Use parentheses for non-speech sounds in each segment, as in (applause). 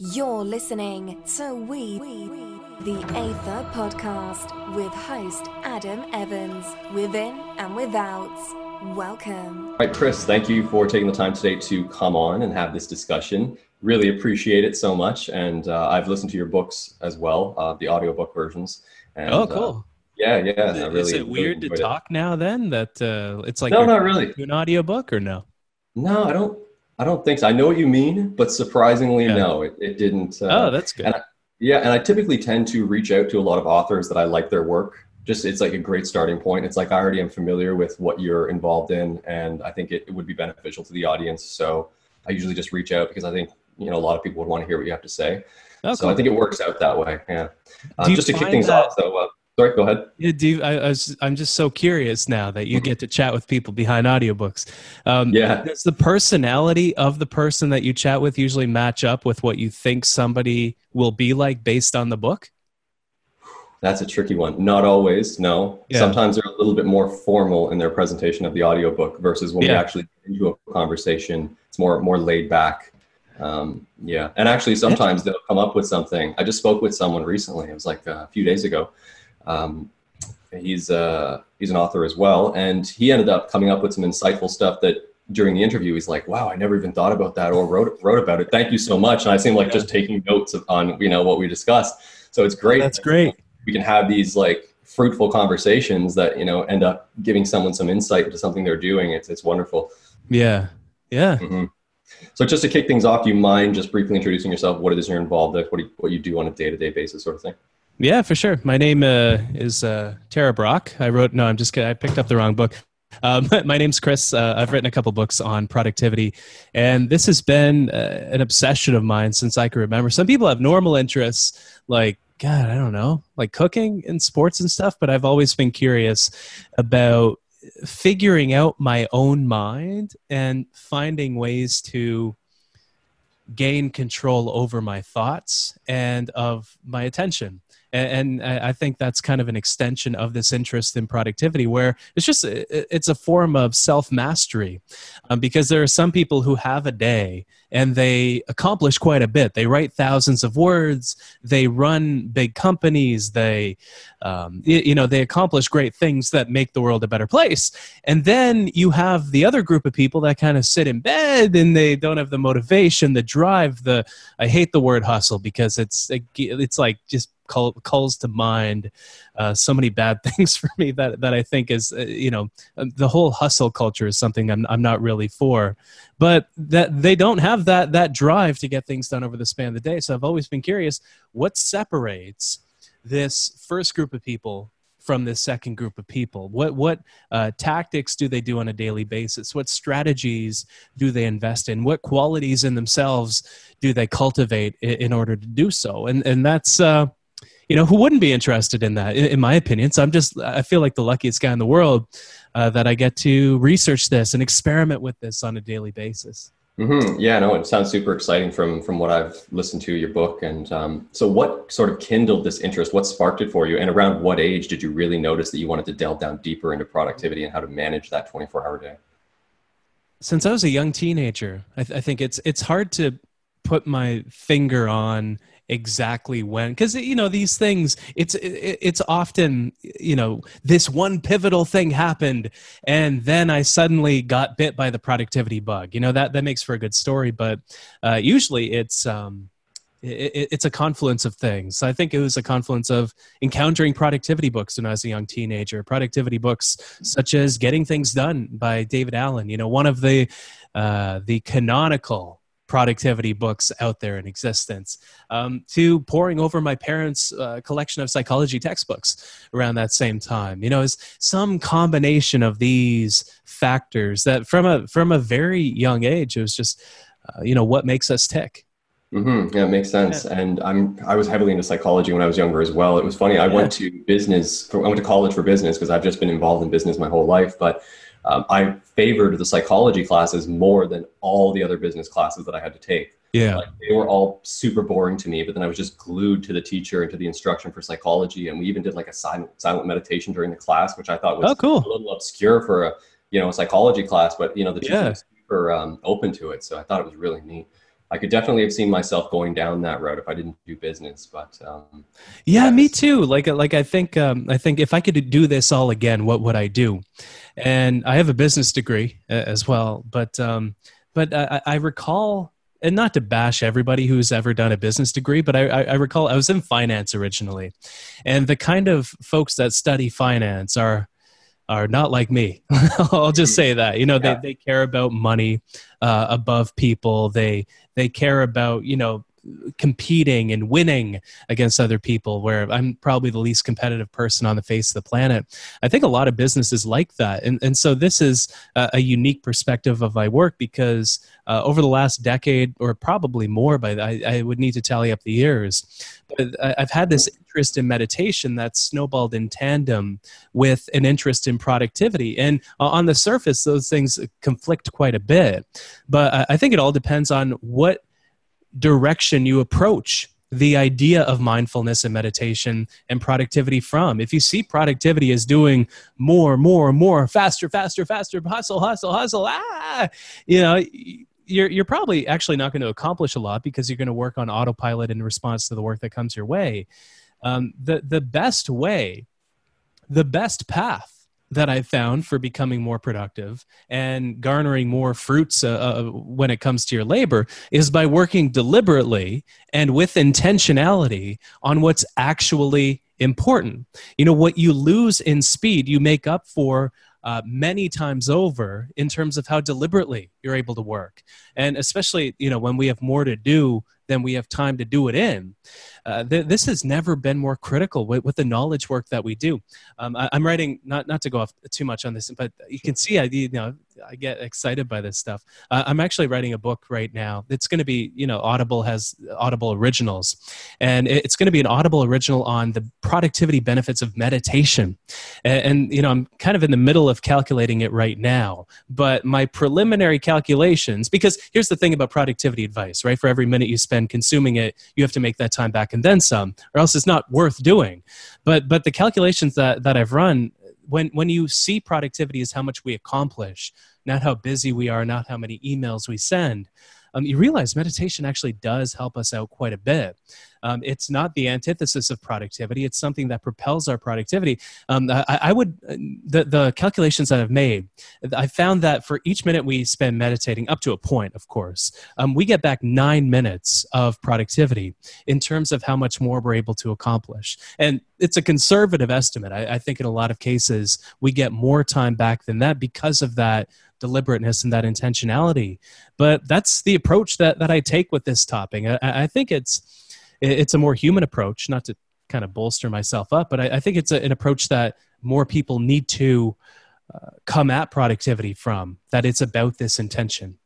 You're listening to We, the Aether podcast with host Adam Evans, within and without. Welcome. All right, Chris, thank you for taking the time today to come on and have this discussion. Really appreciate it so much. And uh, I've listened to your books as well, uh, the audiobook versions. And, oh, uh, cool. yeah, yeah. Is, I really, is it weird really to enjoyed it. talk now then that uh, it's like No, you're not really. to an audiobook or no? No, I don't. I don't think so. I know what you mean, but surprisingly, Yeah. no, it, it didn't. Uh, oh, that's good. and I- Yeah, and I typically tend to reach out to a lot of authors that I like their work. Just it's like a great starting point. It's like I already am familiar with what you're involved in, and I think it, it would be beneficial to the audience. So I usually just reach out because I think you know a lot of people would want to hear what you have to say. oh, so I think it works out that way. Yeah. Uh, just to kick things that- off, though. Uh, sorry, go ahead. Yeah, do you, I, I was, I'm just so curious now that you get to chat with people behind audiobooks. Um, Yeah. Does the personality of the person that you chat with usually match up with what you think somebody will be like based on the book? That's a tricky one. Not always, no. Yeah. Sometimes they're a little bit more formal in their presentation of the audiobook versus when we actually get into a conversation, it's more more laid back. Um, yeah, and actually sometimes they'll come up with something. I just spoke with someone recently. It was like a few days ago. Um, he's uh, he's an author as well, and he ended up coming up with some insightful stuff that during the interview he's like, "Wow, I never even thought about that or wrote wrote about it. Thank you so much." And I seem like Yeah. just taking notes of, on you know what we discussed. So it's great That's great. we can have these like fruitful conversations that you know end up giving someone some insight into something they're doing it's it's wonderful Yeah. Yeah. hmm so just to kick things off do you mind just briefly introducing yourself what it is you're involved with what do you, what you do on a day-to-day basis sort of thing Yeah, for sure. My name uh, is uh, Tara Brach. I wrote, no, I'm just kidding. I picked up the wrong book. Um, (laughs) my name's Chris. Uh, I've written a couple books on productivity, and this has been uh, an obsession of mine since I can remember. Some people have normal interests, like, God, I don't know, like cooking and sports and stuff, but I've always been curious about figuring out my own mind and finding ways to gain control over my thoughts and of my attention and, and I think that's kind of an extension of this interest in productivity, where it's just it's a form of self mastery, um, because there are some people who have a day and they accomplish quite a bit. They write thousands of words, they run big companies, they um, y- you know they accomplish great things that make the world a better place. And then you have the other group of people that kind of sit in bed and they don't have the motivation, the drive, the I hate the word hustle because it's it's like just call, calls to mind uh, so many bad (laughs) things for me that that I think is uh, you know uh, the whole hustle culture is something I'm I'm not really for, but that they don't have that that drive to get things done over the span of the day. So I've always been curious what separates this first group of people from this second group of people? What what uh, tactics do they do on a daily basis? What strategies do they invest in? What qualities in themselves do they cultivate in, in order to do so? And and that's uh you know who wouldn't be interested in that in, in my opinion? So i'm just i feel like the luckiest guy in the world uh, that i get to research this and experiment with this on a daily basis hmm yeah no it sounds super exciting from from what i've listened to your book. And um, so what sort of kindled this interest? What sparked it for you? And around what age did you really notice that you wanted to delve down deeper into productivity and how to manage that 24 hour day? Since I was a young teenager, I, th- I think it's it's hard to put my finger on exactly when because you know these things it's it's often you know this one pivotal thing happened and then i suddenly got bit by the productivity bug you know that that makes for a good story but uh, usually it's um it, it- it's a confluence of things. I think it was a confluence of encountering productivity books when I was a young teenager. Productivity books such as Getting Things Done by David Allen. You know, one of the uh, the canonical productivity books out there in existence. Um, to poring over my parents' uh, collection of psychology textbooks around that same time. You know, is some combination of these factors that from a from a very young age, it was just uh, you know what makes us tick. Mm-hmm. Yeah, it makes sense. And I'm I was heavily into psychology when I was younger as well. It was funny. I Yeah. went to business. For, I went to college for business because I've just been involved in business my whole life. But um, I favored the psychology classes more than all the other business classes that I had to take. Yeah. Like they were all super boring to me. But then I was just glued to the teacher and to the instruction for psychology. And we even did like a silent silent meditation during the class, which I thought was Oh, cool. a little obscure for a you know a psychology class. But you know the teacher Yeah. was super um, open to it, so I thought it was really neat. I could definitely have seen myself going down that road if I didn't do business. But um, yeah, yes. me too. Like like I think um, I think if I could do this all again, what would I do? And I have a business degree uh, as well, but um, but I, I recall and not to bash everybody who's ever done a business degree, but I, I, recall I was in finance originally, and the kind of folks that study finance are are not like me. (laughs) I'll just say that. You know, yeah. they, they care about money uh, above people. They they care about you know competing and winning against other people where i'm probably the least competitive person on the face of the planet. I think a lot of businesses like that. And, and so this is a, a unique perspective of my work because uh, over the last decade or probably more but I, I would need to tally up the years but i've had this interest in meditation that's snowballed in tandem with an interest in productivity. And on the surface those things conflict quite a bit. But i think it all depends on what direction you approach the idea of mindfulness and meditation and productivity from. If you see productivity as doing more, more, more, faster, faster, faster, hustle, hustle, hustle, ah, you know, you're, you're probably actually not going to accomplish a lot because you're going to work on autopilot in response to the work that comes your way. Um, the, the best way, the best path that I found for becoming more productive and garnering more fruits uh, uh, when it comes to your labor is by working deliberately and with intentionality on what's actually important. You know, what you lose in speed, you make up for uh, many times over in terms of how deliberately you're able to work. And especially, you know, when we have more to do than we have time to do it in. Uh, th- this has never been more critical with, with, the knowledge work that we do. Um, I, am writing not not to go off too much on this, but you can see I you know I get excited by this stuff. Uh, I'm actually writing a book right now. It's going to be you know Audible has Audible originals, and it's going to be an Audible original on the productivity benefits of meditation. And, and you know I'm kind of in the middle of calculating it right now, but my preliminary calculations because here's the thing about productivity advice, right? For every minute you spend consuming it, you have to make that time back and then some, or else it's not worth doing. But but the calculations that that I've run, when when you see productivity as how much we accomplish, not how busy we are, not how many emails we send, um, you realize meditation actually does help us out quite a bit. Um, it's not the antithesis of productivity. It's something that propels our productivity. Um, I, I, would uh, the the calculations that I've made. I found that for each minute we spend meditating, up to a point, of course, um, we get back nine minutes of productivity in terms of how much more we're able to accomplish. And it's a conservative estimate. I, I think in a lot of cases we get more time back than that because of that deliberateness and that intentionality. But that's the approach that that I take with this topic. I, I think it's it's a more human approach, not to kind of bolster myself up, but I, I think it's a, an approach that more people need to uh, come at productivity from. That it's about this intention.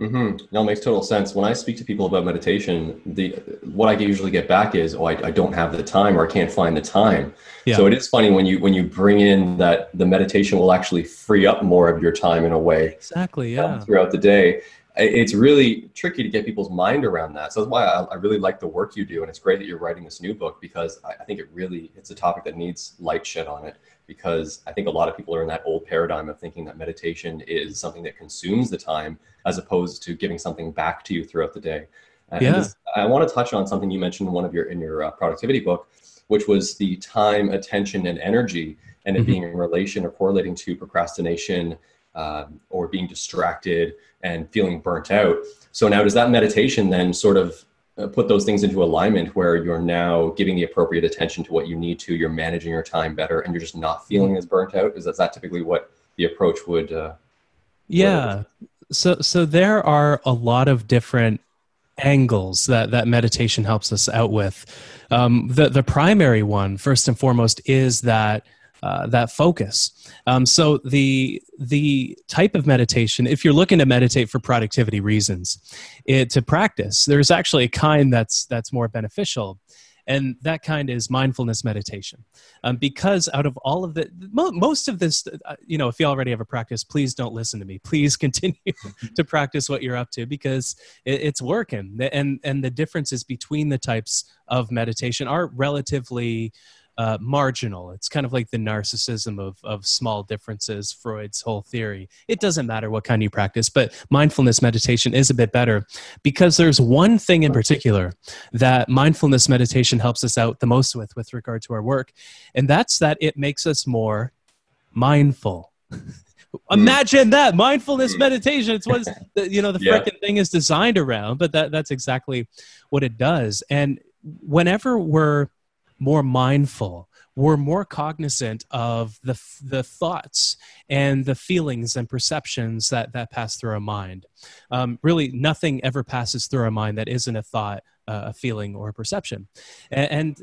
Mm-hmm. No, it makes total sense. When I speak to people about meditation, the what I usually get back is, "Oh, I, I don't have the time, or I can't find the time." Yeah. So it is funny when you when you bring in that the meditation will actually free up more of your time in a way. Exactly. Yeah. Um, throughout the day, it's really tricky to get people's mind around that. So that's why I, I, really like the work you do, and it's great that you're writing this new book because I, I think it really it's a topic that needs light shed on it because I think a lot of people are in that old paradigm of thinking that meditation is something that consumes the time as opposed to giving something back to you throughout the day. And yeah. This, I want to touch on something you mentioned in one of your in your uh, productivity book, which was the time, attention, and energy, and it mm-hmm. being in relation or correlating to procrastination um, or being distracted and feeling burnt out. So now, does that meditation then sort of uh, put those things into alignment where you're now giving the appropriate attention to what you need to you're managing your time better and you're just not feeling as burnt out? Is that, that typically what the approach would uh, yeah. So so there are a lot of different angles that that meditation helps us out with. Um, the the primary one first and foremost is that uh, that focus. Um, so the the type of meditation, if you're looking to meditate for productivity reasons, it, to practice, there's actually a kind that's that's more beneficial, and that kind is mindfulness meditation. Um, because out of all of the mo- most of this, uh, you know, if you already have a practice, please don't listen to me. Please (laughs) continue to practice what you're up to because it, it's working, and and the differences between the types of meditation are relatively uh, marginal. It's kind of like the narcissism of, of small differences, Freud's whole theory. It doesn't matter what kind you practice, but mindfulness meditation is a bit better because there's one thing in particular that mindfulness meditation helps us out the most with, with regard to our work, and that's that it makes us more mindful. (laughs) Imagine that mindfulness meditation. It's what (laughs) you know the yeah. freaking thing is designed around, but that that's exactly what it does. And whenever we're more mindful, we're more cognizant of the the thoughts and the feelings and perceptions that that pass through our mind. Um, really, nothing ever passes through our mind that isn't a thought, uh, a feeling, or a perception. And, and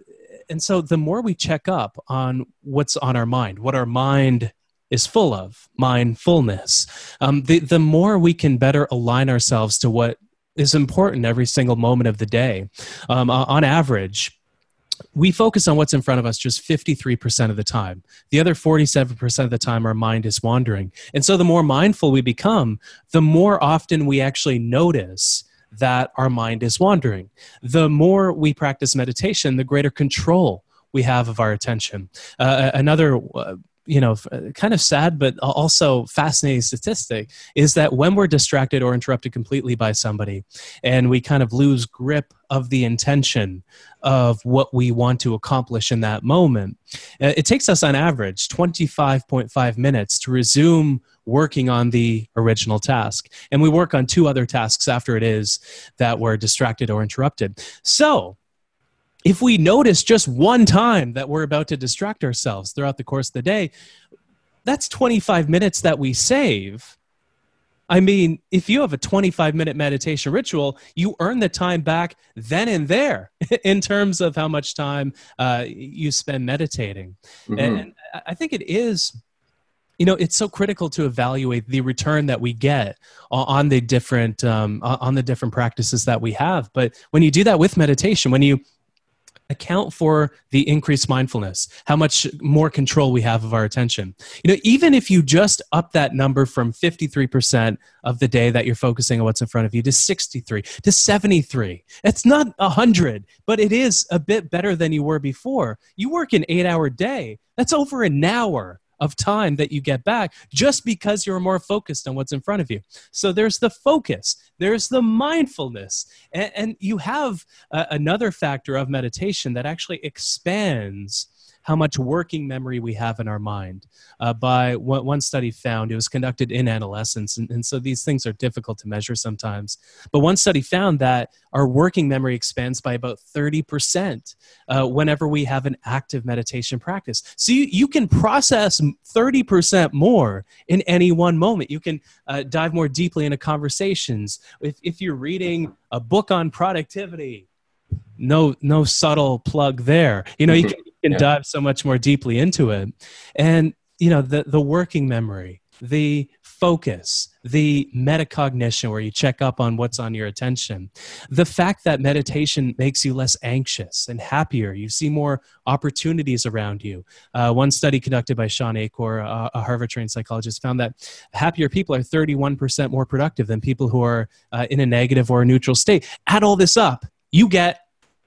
and so, the more we check up on what's on our mind, what our mind is full of mindfulness um, the, the more we can better align ourselves to what is important every single moment of the day um, on average we focus on what's in front of us just 53% of the time. The other 47% of the time, our mind is wandering. And so, the more mindful we become, the more often we actually notice that our mind is wandering. The more we practice meditation, the greater control we have of our attention. Uh, another uh, you know kind of sad but also fascinating statistic is that when we're distracted or interrupted completely by somebody and we kind of lose grip of the intention of what we want to accomplish in that moment uh, it takes us on average 25.5 minutes to resume working on the original task. And we work on two other tasks after it is that we're distracted or interrupted. So if we notice just one time that we're about to distract ourselves throughout the course of the day, that's 25 minutes that we save. I mean, if you have a 25 minute meditation ritual, you earn the time back then and there (laughs) in terms of how much time uh, you spend meditating. Mm-hmm. And I think it is you know it's so critical to evaluate the return that we get on the different um, on the different practices that we have but when you do that with meditation when you account for the increased mindfulness how much more control we have of our attention. You know even if you just up that number from 53% of the day that you're focusing on what's in front of you to 63 to 73 it's not 100 but it is a bit better than you were before. You work an 8 hour day that's over an hour of time that you get back just because you're more focused on what's in front of you. So there's the focus, there's the mindfulness, and, and you have uh, another factor of meditation that actually expands how much working memory we have in our mind. Uh, by what one study found, it was conducted in adolescents, and, and so these things are difficult to measure sometimes. But one study found that our working memory expands by about 30% uh, whenever we have an active meditation practice. So you, you can process 30% more in any one moment. You can uh, dive more deeply into conversations. If, if you're reading a book on productivity, no no subtle plug there you know you can, you can yeah. dive so much more deeply into it. And you know the the working memory the focus the metacognition where you check up on what's on your attention the fact that meditation makes you less anxious and happier you see more opportunities around you. Uh, one study conducted by Shawn Achor a, a harvard trained psychologist found that happier people are 31% more productive than people who are uh, in a negative or a neutral state. Add all this up you get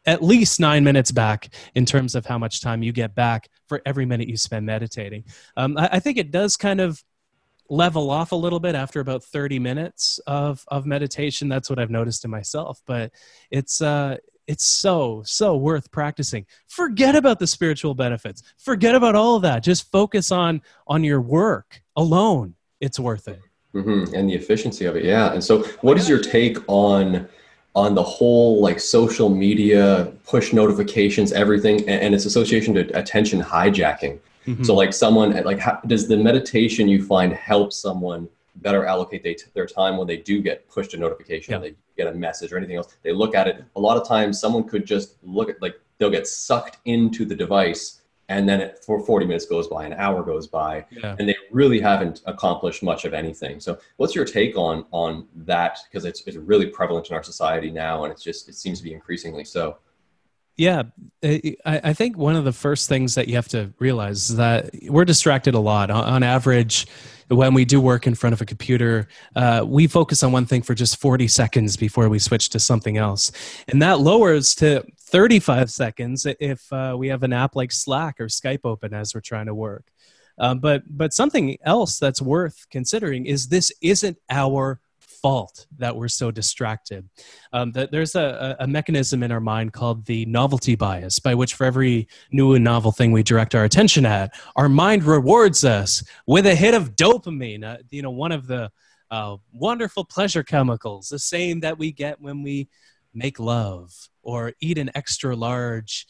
at least nine minutes back in terms of how much time you get back for every minute you spend meditating. Um, I, I, think it does kind of level off a little bit after about 30 minutes of, of meditation. That's what I've noticed in myself, but it's, uh, it's so, so worth practicing. Forget about the spiritual benefits. Forget about all of that. Just focus on, on your work alone. It's worth it. Mm-hmm. And the efficiency of it. Yeah. And so what is your take on, on the whole like social media push notifications everything and, its association to attention hijacking mm-hmm. so like someone like how, does the meditation you find help someone better allocate they, their time when they do get pushed a notification yeah. they get a message or anything else they look at it a lot of times someone could just look at like they'll get sucked into the device and then it, for 40 minutes goes by an hour goes by yeah. and they really haven't accomplished much of anything so what's your take on on that because it's, it's really prevalent in our society now and it's just it seems to be increasingly so yeah, I, I, think one of the first things that you have to realize is that we're distracted a lot. On, average, when we do work in front of a computer, uh, we focus on one thing for just 40 seconds before we switch to something else. And that lowers to 35 seconds if uh, we have an app like Slack or Skype open as we're trying to work. Um, but but something else that's worth considering is this isn't our fault that we're so distracted. Um, that there's a, a mechanism in our mind called the novelty bias, by which for every new and novel thing we direct our attention at, our mind rewards us with a hit of dopamine. Uh, you know, one of the uh, wonderful pleasure chemicals, the same that we get when we make love or eat an extra large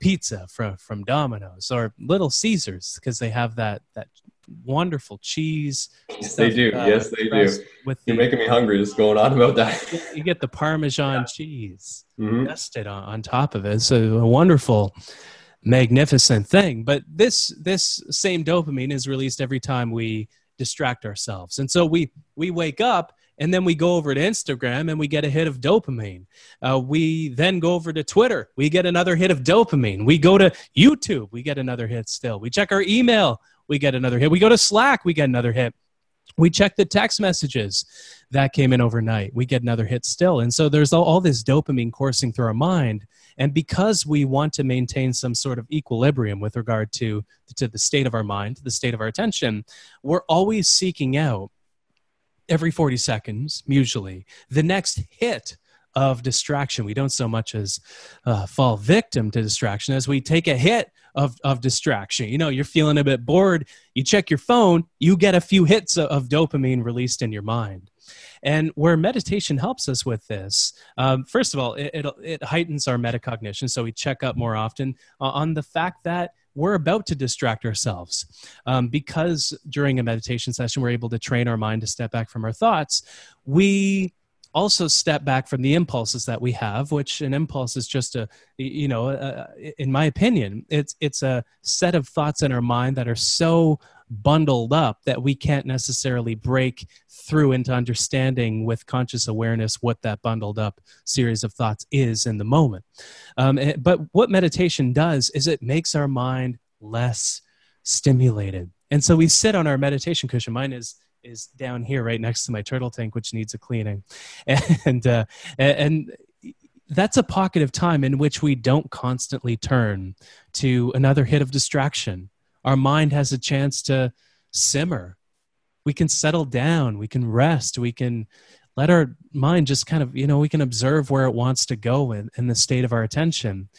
pizza from from Domino's or Little Caesars because they have that that wonderful cheese. Yes, they do. Uh, yes, they do. With You're the, making me hungry just going on about that. you get the Parmesan yeah. cheese mm-hmm. dusted on, on top of it. So a wonderful, magnificent thing. But this this same dopamine is released every time we distract ourselves, and so we we wake up and then we go over to Instagram and we get a hit of dopamine. Uh, we then go over to Twitter, we get another hit of dopamine. We go to YouTube, we get another hit still. We check our email, we get another hit. We go to Slack, we get another hit. We check the text messages that came in overnight, we get another hit still. And so there's all, all this dopamine coursing through our mind. And because we want to maintain some sort of equilibrium with regard to, to the state of our mind, the state of our attention, we're always seeking out every 40 seconds, usually, the next hit of distraction. We don't so much as uh, fall victim to distraction as we take a hit of, of distraction. You know, you're feeling a bit bored, you check your phone, you get a few hits of, of dopamine released in your mind. And where meditation helps us with this, um, first of all, it, it, it, heightens our metacognition. So we check up more often uh, on the fact that we're about to distract ourselves. Um, because during a meditation session, we're able to train our mind to step back from our thoughts, we also step back from the impulses that we have which an impulse is just a you know a, in my opinion it's it's a set of thoughts in our mind that are so bundled up that we can't necessarily break through into understanding with conscious awareness what that bundled up series of thoughts is in the moment. Um, eh, but what meditation does is it makes our mind less stimulated. And so we sit on our meditation cushion. Mine is is down here right next to my turtle tank, which needs a cleaning. (laughs) And uh, and that's a pocket of time in which we don't constantly turn to another hit of distraction our mind has a chance to simmer. We can settle down, we can rest, we can let our mind just kind of, you know, we can observe where it wants to go in, in the state of our attention.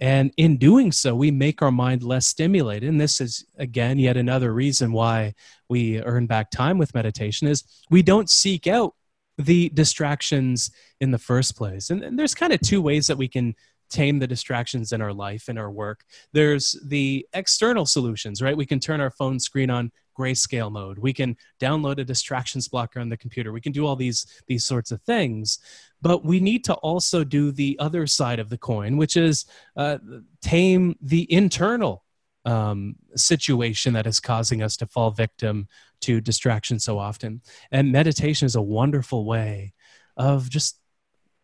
And in doing so, we make our mind less stimulated. And this is, again, yet another reason why we earn back time with meditation is we don't seek out the distractions in the first place. And, and there's kind of two ways that we can tame the distractions in our life and our work. There's the external solutions, right? We can turn our phone screen on grayscale mode. We can download a distractions blocker on the computer. We can do all these these sorts of things, but we need to also do the other side of the coin, which is uh, tame the internal um, situation that is causing us to fall victim to distraction so often. And meditation is a wonderful way of just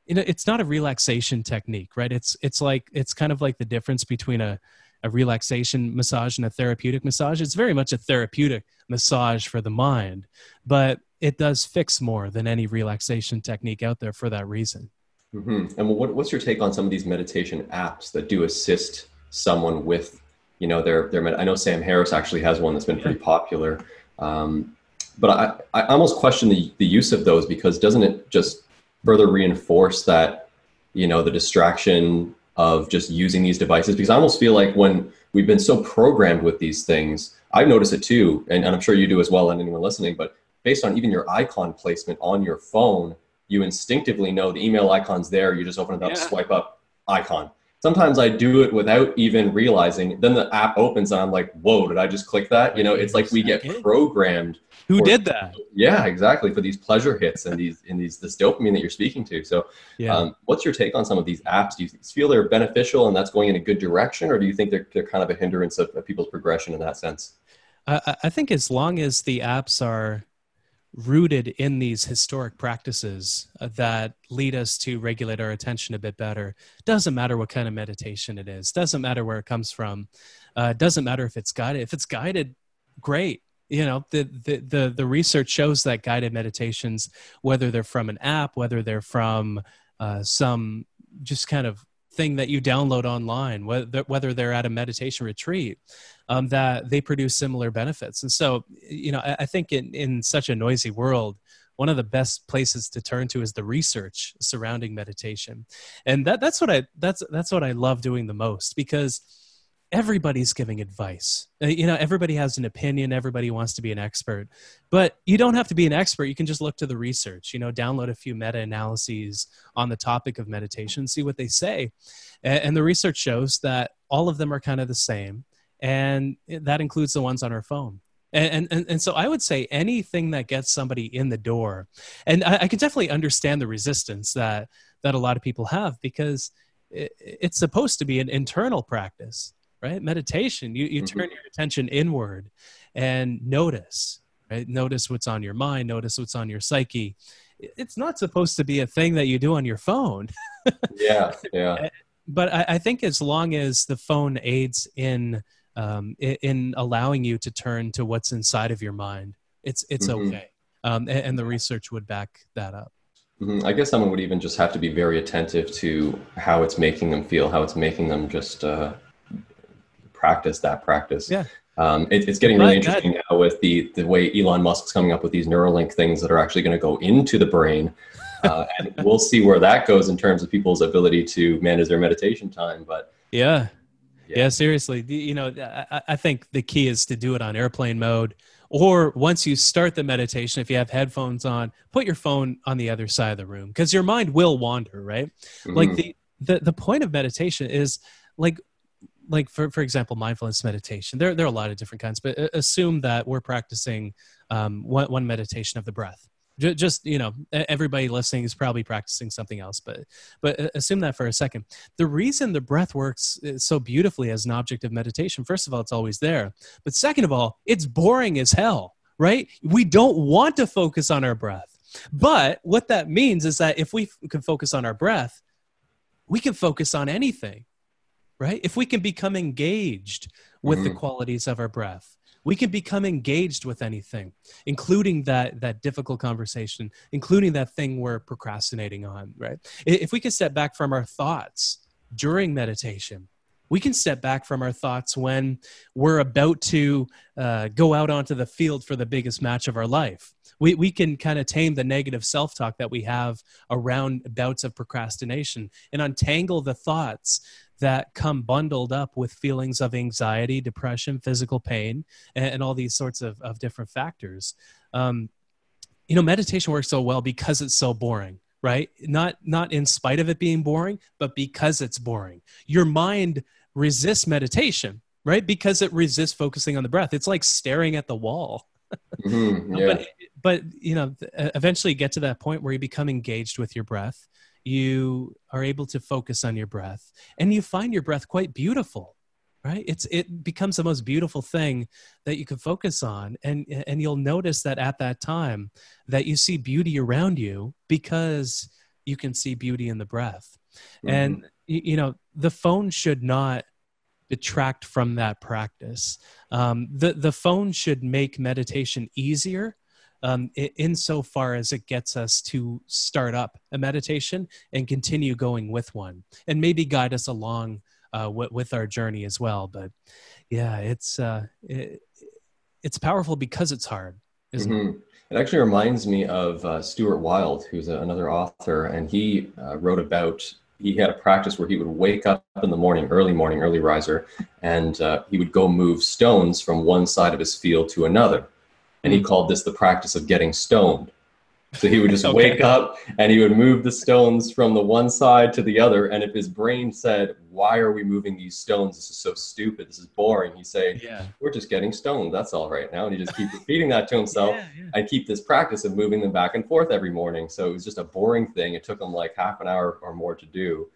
you know it's not a relaxation technique right? It's it's like it's kind of like the difference between a a relaxation massage and a therapeutic massage. It's very much a therapeutic massage for the mind but it does fix more than any relaxation technique out there for that reason. Mm-hmm. and what, what's your take on some of these meditation apps that do assist someone with you know their their Med- i know sam harris actually has one that's been pretty popular um, but I, I almost question the, the use of those because doesn't it just further reinforce that you know the distraction of just using these devices because i almost feel like when we've been so programmed with these things i've noticed it too and, and i'm sure you do as well and anyone listening but based on even your icon placement on your phone you instinctively know the email icon's there you just open it up yeah. swipe up icon sometimes i do it without even realizing then the app opens and i'm like whoa did i just click that you know it's like we get programmed who did that? Yeah, exactly. For these pleasure hits and these and these this dopamine that you're speaking to. So, yeah. Um, what's your take on some of these apps? Do you feel they're beneficial and that's going in a good direction, or do you think they're they're kind of a hindrance of, of people's progression in that sense? I, I think as long as the apps are rooted in these historic practices uh, that lead us to regulate our attention a bit better. Doesn't matter what kind of meditation it is. Doesn't matter where it comes from. Uh, doesn't matter if it's guided. If it's guided great. You know the, the, the the research shows that guided meditations whether they're from an app whether they're from uh, some just kind of thing that you download online, whether, whether they're at a meditation retreat, um, that they produce similar benefits. And so, you know, I, I think in, in such a noisy world, one of the best places to turn to is the research surrounding meditation and that that's what i that's that's what i love doing the most because everybody's giving advice. Uh, you know everybody has an opinion. Everybody wants to be an expert. But you don't have to be an expert. You can just look to the research you know download a few meta analyses on the topic of meditation see what they say. And the research shows that all of them are kind of the same and that includes the ones on our phone. And, and, and so I would say anything that gets somebody in the door, and I, I can definitely understand the resistance that that a lot of people have because it, it's supposed to be an internal practice, right? Meditation, you, you mm-hmm. turn your attention inward and notice, right? Notice what's on your mind, notice what's on your psyche. It's not supposed to be a thing that you do on your phone. yeah, (laughs) yeah. But I, I think as long as the phone aids in um, in, in, allowing you to turn to what's inside of your mind. It's it's mm-hmm. okay, um, and, and, the research would back that up. Mm-hmm. I guess someone would even just have to be very attentive to how it's making them feel, how it's making them just uh, practice that practice. Yeah. Um, it, it's getting really interesting now with the the way Elon Musk's coming up with these Neuralink things that are actually going to go into the brain. Uh, (laughs) and we'll see where that goes in terms of people's ability to manage their meditation time. But yeah, yeah. yeah, seriously. You know, I, I think the key is to do it on airplane mode. Or once you start the meditation, if you have headphones on, put your phone on the other side of the room because your mind will wander, right? Mm-hmm. Like the, the the point of meditation is like like for, for example mindfulness meditation there, there are a lot of different kinds but assume that we're practicing um, one, one meditation of the breath. Just you know everybody listening is probably practicing something else but but uh, assume that for a second. The reason the breath works uh, so beautifully as an object of meditation first of all it's always there but second of all it's boring as hell right? We don't want to focus on our breath but what that means is that if we can focus on our breath we can focus on anything right? If we can become engaged with mm-hmm. the qualities of our breath we can become engaged with anything including that that difficult conversation including that thing we're procrastinating on right? If we can step back from our thoughts during meditation we can step back from our thoughts when we're about to uh, go out onto the field for the biggest match of our life. We, we can kind of tame the negative self-talk that we have around bouts of procrastination and untangle the thoughts that come bundled up with feelings of anxiety, depression, physical pain, and, and all these sorts of, of different factors. Um, you know, meditation works so well because it's so boring right? Not not in spite of it being boring but because it's boring. Your mind resists meditation right? Because it resists focusing on the breath. It's like staring at the wall. Mm-hmm, (laughs) yeah. but but you know eventually you get to that point where you become engaged with your breath you are able to focus on your breath and you find your breath quite beautiful right? It's it becomes the most beautiful thing that you can focus on and and you'll notice that at that time that you see beauty around you because you can see beauty in the breath. Mm-hmm. and you know the phone should not detract from that practice. Um, the the phone should make meditation easier um, insofar as it gets us to start up a meditation and continue going with one and maybe guide us along uh, with, with our journey as well. But yeah it's uh, it, it's powerful because it's hard mm-hmm. it? It actually reminds me of uh, Stuart Wilde, who's a, another author, and he uh, wrote about he had a practice where he would wake up in the morning, early morning, early riser, and uh, he would go move stones from one side of his field to another and he called this the practice of getting stoned. So he would just (laughs) okay. wake up and he would move the stones from the one side to the other. And if his brain said, Why are we moving these stones? This is so stupid. This is boring. He'd say, yeah. We're just getting stoned. That's all right now. And he just keep (laughs) repeating that to himself yeah, yeah. and keep this practice of moving them back and forth every morning. So it was just a boring thing. It took him like half an hour or more to do,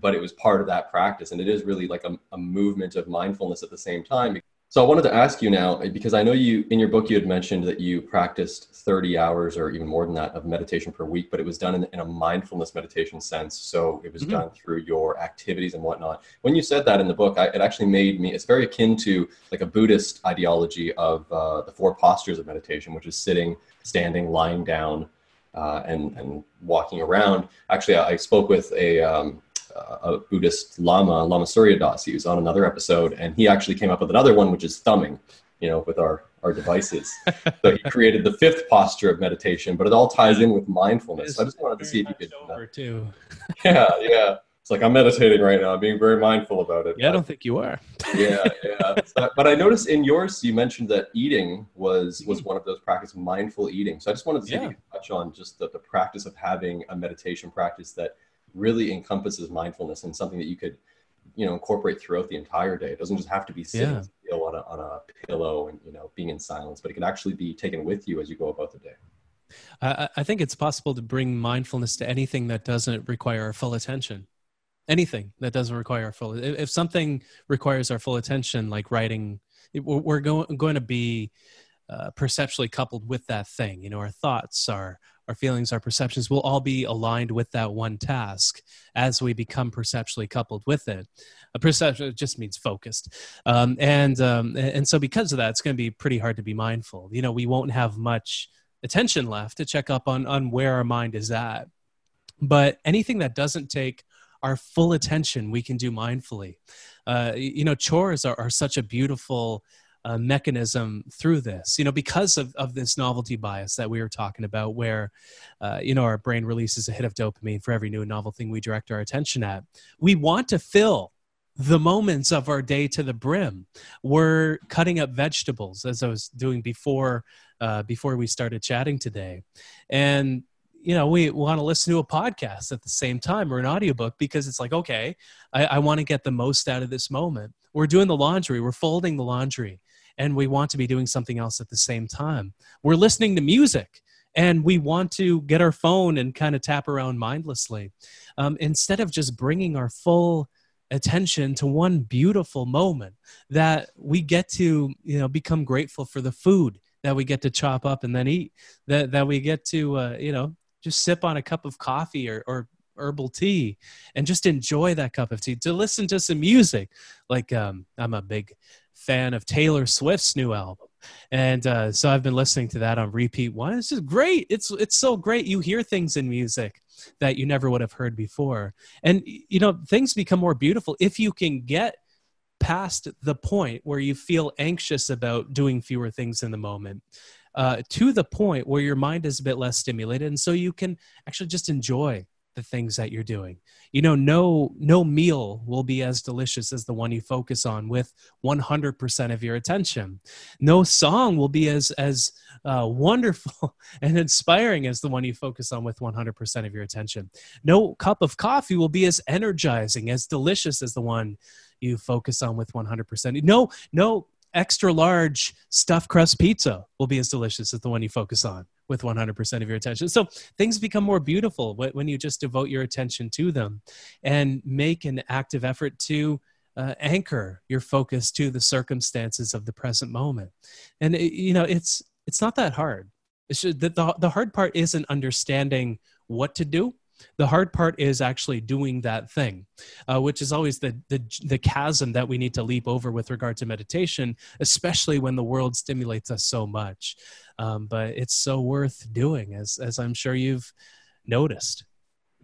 but it was part of that practice. And it is really like a, a movement of mindfulness at the same time so I wanted to ask you now, because I know you in your book you had mentioned that you practiced 30 hours or even more than that of meditation per week, but it was done in, in a mindfulness meditation sense. So it was mm-hmm. done through your activities and whatnot. When you said that in the book, I, it actually made me, it's very akin to like a Buddhist ideology of uh, the four postures of meditation, which is sitting, standing, lying down, uh, and, and walking around. Actually, I spoke with a, um, a Buddhist Lama, Lama Surya Das. He was on another episode, and he actually came up with another one, which is thumbing, you know, with our our devices. (laughs) so he created the fifth posture of meditation, but it all ties in with mindfulness. So I just wanted to see if you could. Over too. (laughs) yeah, yeah. It's like I'm meditating right now, I'm being very mindful about it. Yeah, I don't think you are. (laughs) yeah, yeah. So, but I noticed in yours you mentioned that eating was was mm-hmm. one of those practices, mindful eating. So I just wanted to see yeah. if you could touch on just the, the practice of having a meditation practice that really encompasses mindfulness and something that you could, you know, incorporate throughout the entire day. It doesn't just have to be sitting yeah. still on a on a pillow and you know being in silence, but it can actually be taken with you as you go about the day. I, I think it's possible to bring mindfulness to anything that doesn't require our full attention anything that doesn't require our full if something requires our full attention like writing we're going, going to be uh, perceptually coupled with that thing you know our thoughts our our feelings our perceptions will all be aligned with that one task as we become perceptually coupled with it. A perception just means focused. Um, and um, and so because of that it's going to be pretty hard to be mindful. You know we won't have much attention left to check up on on where our mind is at. But anything that doesn't take our full attention we can do mindfully. Uh, you know, chores are, are such a beautiful uh, mechanism through this, you know, because of, of this novelty bias that we were talking about, where, uh, you know, our brain releases a hit of dopamine for every new novel thing we direct our attention at. We want to fill the moments of our day to the brim. We're cutting up vegetables, as I was doing before, uh, before we started chatting today. And you know we want to listen to a podcast at the same time or an audiobook because it's like okay i, I want to get the most out of this moment we're doing the laundry we're folding the laundry and we want to be doing something else at the same time. We're listening to music and we want to get our phone and kind of tap around mindlessly um, instead of just bringing our full attention to one beautiful moment that we get to you know become grateful for the food that we get to chop up and then eat that that we get to uh, you know just sip on a cup of coffee or, or herbal tea and just enjoy that cup of tea. To listen to some music like um, i'm a big fan of taylor swift's new album. And uh, so i've been listening to that on repeat one. It's just great. It's it's so great. You hear things in music that you never would have heard before. And you know things become more beautiful if you can get past the point where you feel anxious about doing fewer things in the moment uh, to the point where your mind is a bit less stimulated. And so you can actually just enjoy the things that you're doing. You know no no meal will be as delicious as the one you focus on with 100% of your attention. No song will be as as uh, wonderful (laughs) and inspiring as the one you focus on with 100% of your attention. No cup of coffee will be as energizing as delicious as the one you focus on with 100% no no extra large stuffed crust pizza will be as delicious as the one you focus on with 100% of your attention. So things become more beautiful when you just devote your attention to them and make an active effort to uh, anchor your focus to the circumstances of the present moment. And it, you know, it's it's not that hard. Just, the, the the hard part isn't understanding what to do the hard part is actually doing that thing, uh, which is always the, the the chasm that we need to leap over with regard to meditation, especially when the world stimulates us so much. Um, but it's so worth doing, as as I'm sure you've noticed.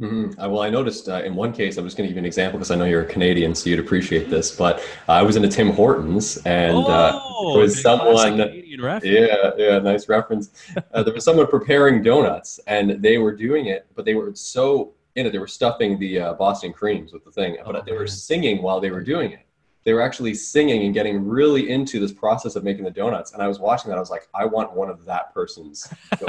Mm-hmm. Uh, well, I noticed uh, in one case, I'm just going to give you an example because I know you're a Canadian, so you'd appreciate this. But uh, I was in a Tim Hortons, and uh, oh, there was someone. Yeah, yeah, nice reference. (laughs) Uh, there was someone preparing donuts, and they were doing it, but they were so in it. They were stuffing the uh, Boston creams with the thing, but oh, they were singing while they were doing it. They were actually singing and getting really into this process of making the donuts. And I was watching that. I was like, I want one of that person's. (laughs)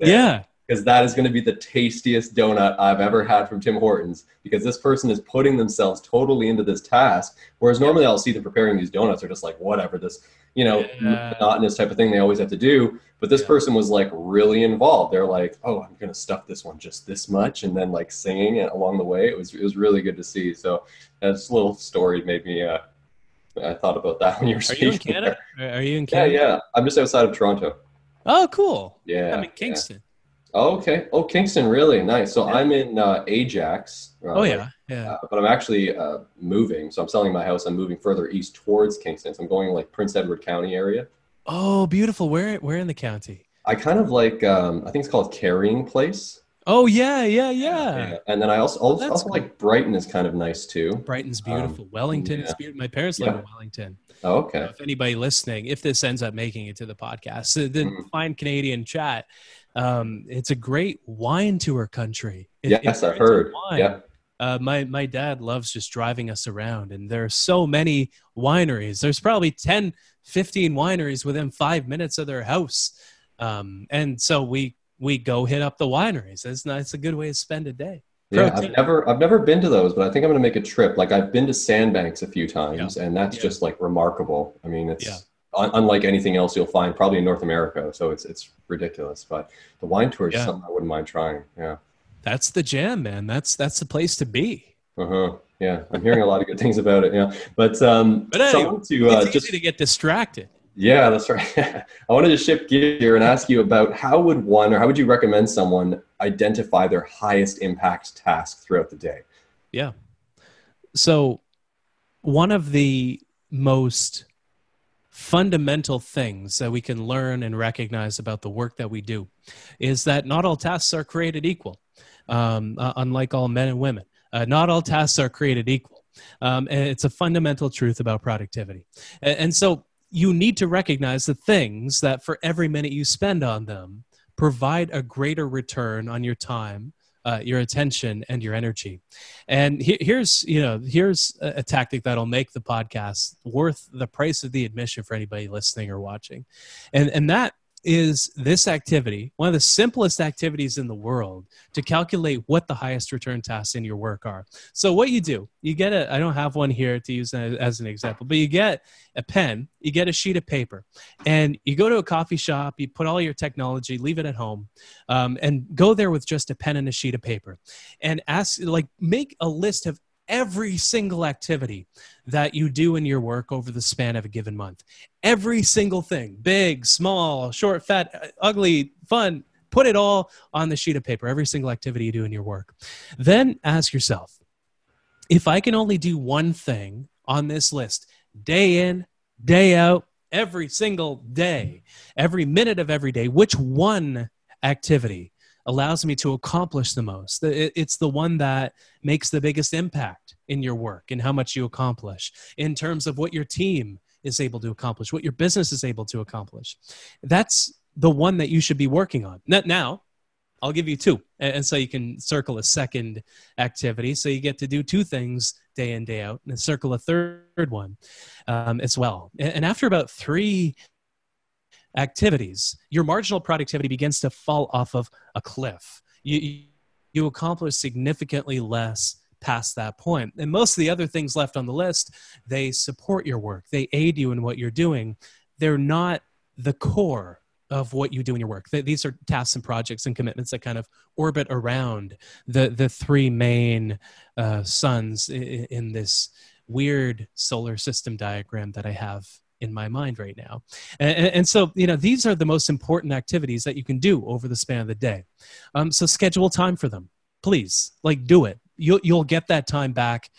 Right yeah because that is going to be the tastiest donut I've ever had from Tim Hortons because this person is putting themselves totally into this task. Whereas normally I'll see them preparing these donuts are just like whatever this you know yeah. monotonous type of thing they always have to do. But this yeah. person was like really involved. They're like, oh, I'm gonna stuff this one just this much, and then like singing it along the way. It was it was really good to see. So this little story made me. Uh, I thought about that (laughs) when you were speaking. Are you in Canada? There. Are you in Canada? Yeah, yeah. I'm just outside of Toronto. Oh, cool. Yeah. I'm in Kingston. Yeah. Oh, okay. Oh, Kingston, really nice. So yeah. I'm in uh, Ajax. Uh, oh yeah, yeah. Uh, but I'm actually uh, moving. So I'm selling my house. I'm moving further east towards Kingston. So I'm going like Prince Edward County area. Oh, beautiful. Where where in the county? I kind of like. Um, I think it's called Carrying Place. Oh yeah, yeah, yeah. Yeah. And then I also Oh, also, that's also cool. like Brighton is kind of nice too. Brighton's Um, beautiful. Wellington is beautiful. My parents live Yeah. in Wellington. Oh, So okay. if anybody listening, if this ends up making it to the podcast, (laughs) uh, the Mhm. fine Canadian chat, um, it's a great wine tour country. If Yes, I've heard. Yeah. uh, my my dad loves just driving us around, and there are so many wineries. There's probably 10, 15 wineries within five minutes of their house, um, and so we we go hit up the wineries. It's not, it's a good way to spend a day. Pro Yeah, tip. I've never I've never been to those, but I think I'm going to make a trip. Like I've been to Sandbanks a few times, and that's Yeah. just like remarkable. I mean, it's Yeah. Un- unlike anything else you'll find probably in North America. So it's it's ridiculous. But the wine tour is Yeah. something I wouldn't mind trying. Yeah. That's the jam, man. That's that's the place to be. Uh huh. Yeah, I'm hearing a lot of good things about it. Yeah, but um, But anyway, to uh, it's just easy to get distracted. Yeah, that's right. (laughs) I wanted to shift gear here and ask you about how would one or how would you recommend someone identify their highest impact task throughout the day? Yeah. So, one of the most fundamental things that we can learn and recognize about the work that we do is that not all tasks are created equal, um, uh, unlike all men and women. Uh, not all tasks are created equal. Um, and it's a fundamental truth about productivity. And, and so, you need to recognize the things that for every minute you spend on them provide a greater return on your time uh, your attention and your energy. And he- here's you know here's a, a tactic that'll make the podcast worth the price of the admission for anybody listening or watching, and and that is this activity one of the simplest activities in the world to calculate what the highest return tasks in your work are. So what you do you get a i don't have one here to use as, an example but you get a pen you get a sheet of paper and you go to a coffee shop you put all your technology leave it at home um, and go there with just a pen and a sheet of paper. And ask like make a list of every single activity that you do in your work over the span of a given month. Every single thing big small short fat uh, ugly fun put it all on the sheet of paper every single activity you do in your work. Then ask yourself if i can only do one thing on this list day in day out every single day every minute of every day which one activity allows me to accomplish the most. It's the one that makes the biggest impact in your work and how much you accomplish in terms of what your team is able to accomplish what your business is able to accomplish. That's the one that you should be working on. Now i'll give you two and so you can circle a second activity. So you get to do two things day in day out and circle a third one um, as well. And after about three activities, your marginal productivity begins to fall off of a cliff. You, you- accomplish significantly less past that point. And most of the other things left on the list, they support your work, they aid you in what you're doing. They're not the core of what you do in your work. These are tasks and projects and commitments that kind of orbit around the, the three main uh, suns in, in this weird solar system diagram that I have in my mind right now. And, and- so, you know, these are the most important activities that you can do over the span of the day. Um, so schedule time for them, please. Like, do it. You'll you'll get that time back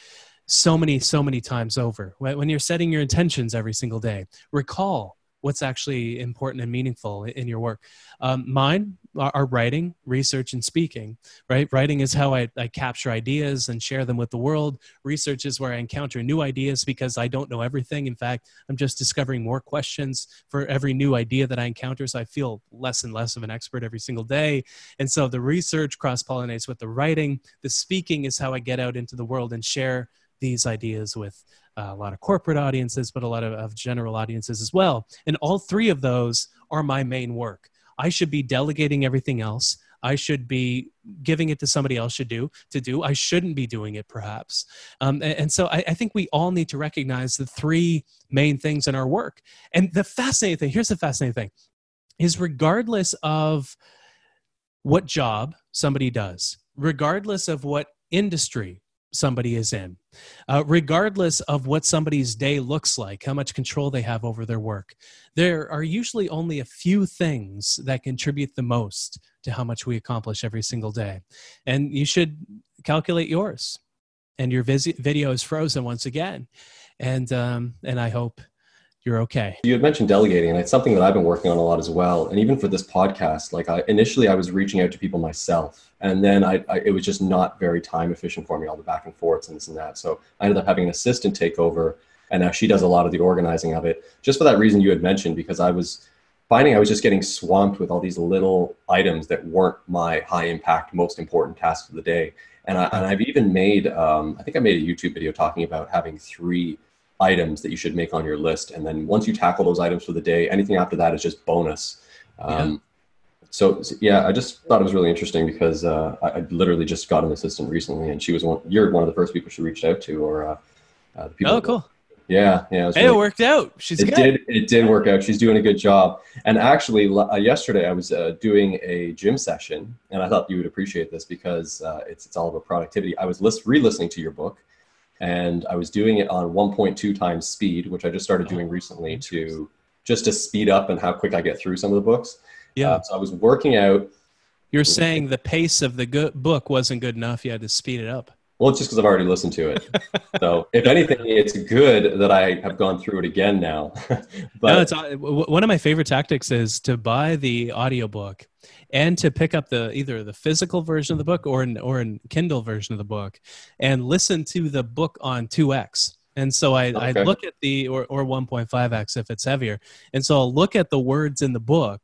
so many so many times over. When when you're setting your intentions every single day, recall what's actually important and meaningful in your work. Um, mine are, writing, research, and speaking. Right, writing is how I, I capture ideas and share them with the world. Research is where I encounter new ideas because I don't know everything. In fact, I'm just discovering more questions for every new idea that I encounter. So I feel less and less of an expert every single day. And so the research cross pollinates with the writing. The speaking is how I get out into the world and share these ideas with uh, a lot of corporate audiences, but a lot of, of general audiences as well. And all three of those are my main work. I should be delegating everything else. I should be giving it to somebody else should do to do. I shouldn't be doing it perhaps. Um, and, and so I, I think we all need to recognize the three main things in our work. And the fascinating thing, here's the fascinating thing, is regardless of what job somebody does, regardless of what industry somebody is in, uh, regardless of what somebody's day looks like, how much control they have over their work, there are usually only a few things that contribute the most to how much we accomplish every single day. And you should calculate yours. And your visi- video is frozen once again. And, um, and I hope you're okay. You had mentioned delegating, and it's something that I've been working on a lot as well. And even for this podcast, like I initially I was reaching out to people myself, and then I, I it was just not very time efficient for me, all the back and forths and this and that. So I ended up having an assistant take over, and now she does a lot of the organizing of it, just for that reason you had mentioned, because I was finding I was just getting swamped with all these little items that weren't my high impact, most important tasks of the day. And, I, and I've even made, um, I think I made a YouTube video talking about having three items that you should make on your list. And then once you tackle those items for the day, anything after that is just bonus. Um, yeah. So yeah, I just thought it was really interesting because uh, I, I, literally just got an assistant recently, and she was one. You're one of the first people she reached out to, or uh, uh, the people. Oh, cool. Yeah, yeah. It, hey, really, it worked out. She's it good. did. It did work out. She's doing a good job. And actually, uh, yesterday I was uh, doing a gym session, and I thought you would appreciate this because uh, it's it's all about productivity. I was list, re-listening to your book, and I was doing it on 1.2 times speed, which I just started doing recently to just to speed up and how quick I get through some of the books. Yeah. Uh, so I was working out. You're saying the pace of the good book wasn't good enough. You had to speed it up. Well, it's just because I've already listened to it. (laughs) so, if anything, it's good that I have gone through it again now. (laughs) but no, it's uh, one of my favorite tactics is to buy the audiobook and to pick up the either the physical version of the book or an or an Kindle version of the book and listen to the book on 2x. And so I, okay. I look at the or, or 1.5x if it's heavier. And so I'll look at the words in the book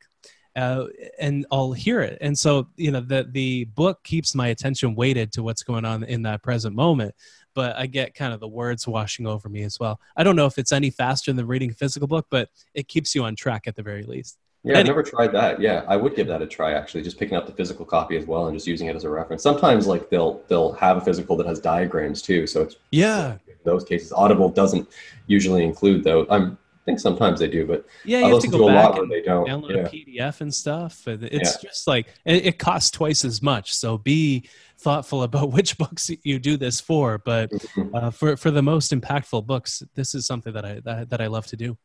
uh, and I'll hear it. And so, you know, the the book keeps my attention weighted to what's going on in that present moment. But I get kind of the words washing over me as well. I don't know if it's any faster than reading a physical book, but it keeps you on track at the very least. Yeah, I've never tried that. Yeah, I would give that a try actually, just picking up the physical copy as well and just using it as a reference. Sometimes like they'll they'll have a physical that has diagrams too, so it's yeah. In those cases, Audible doesn't usually include those. I'm I think sometimes they do, but yeah, you I have to go to back and they don't. download yeah. a PDF and stuff. It's yeah. just like it, costs twice as much. So be thoughtful about (laughs) which books you do this for. But mm-hmm. uh, for for the most impactful books, this is something that I that, that I love to do.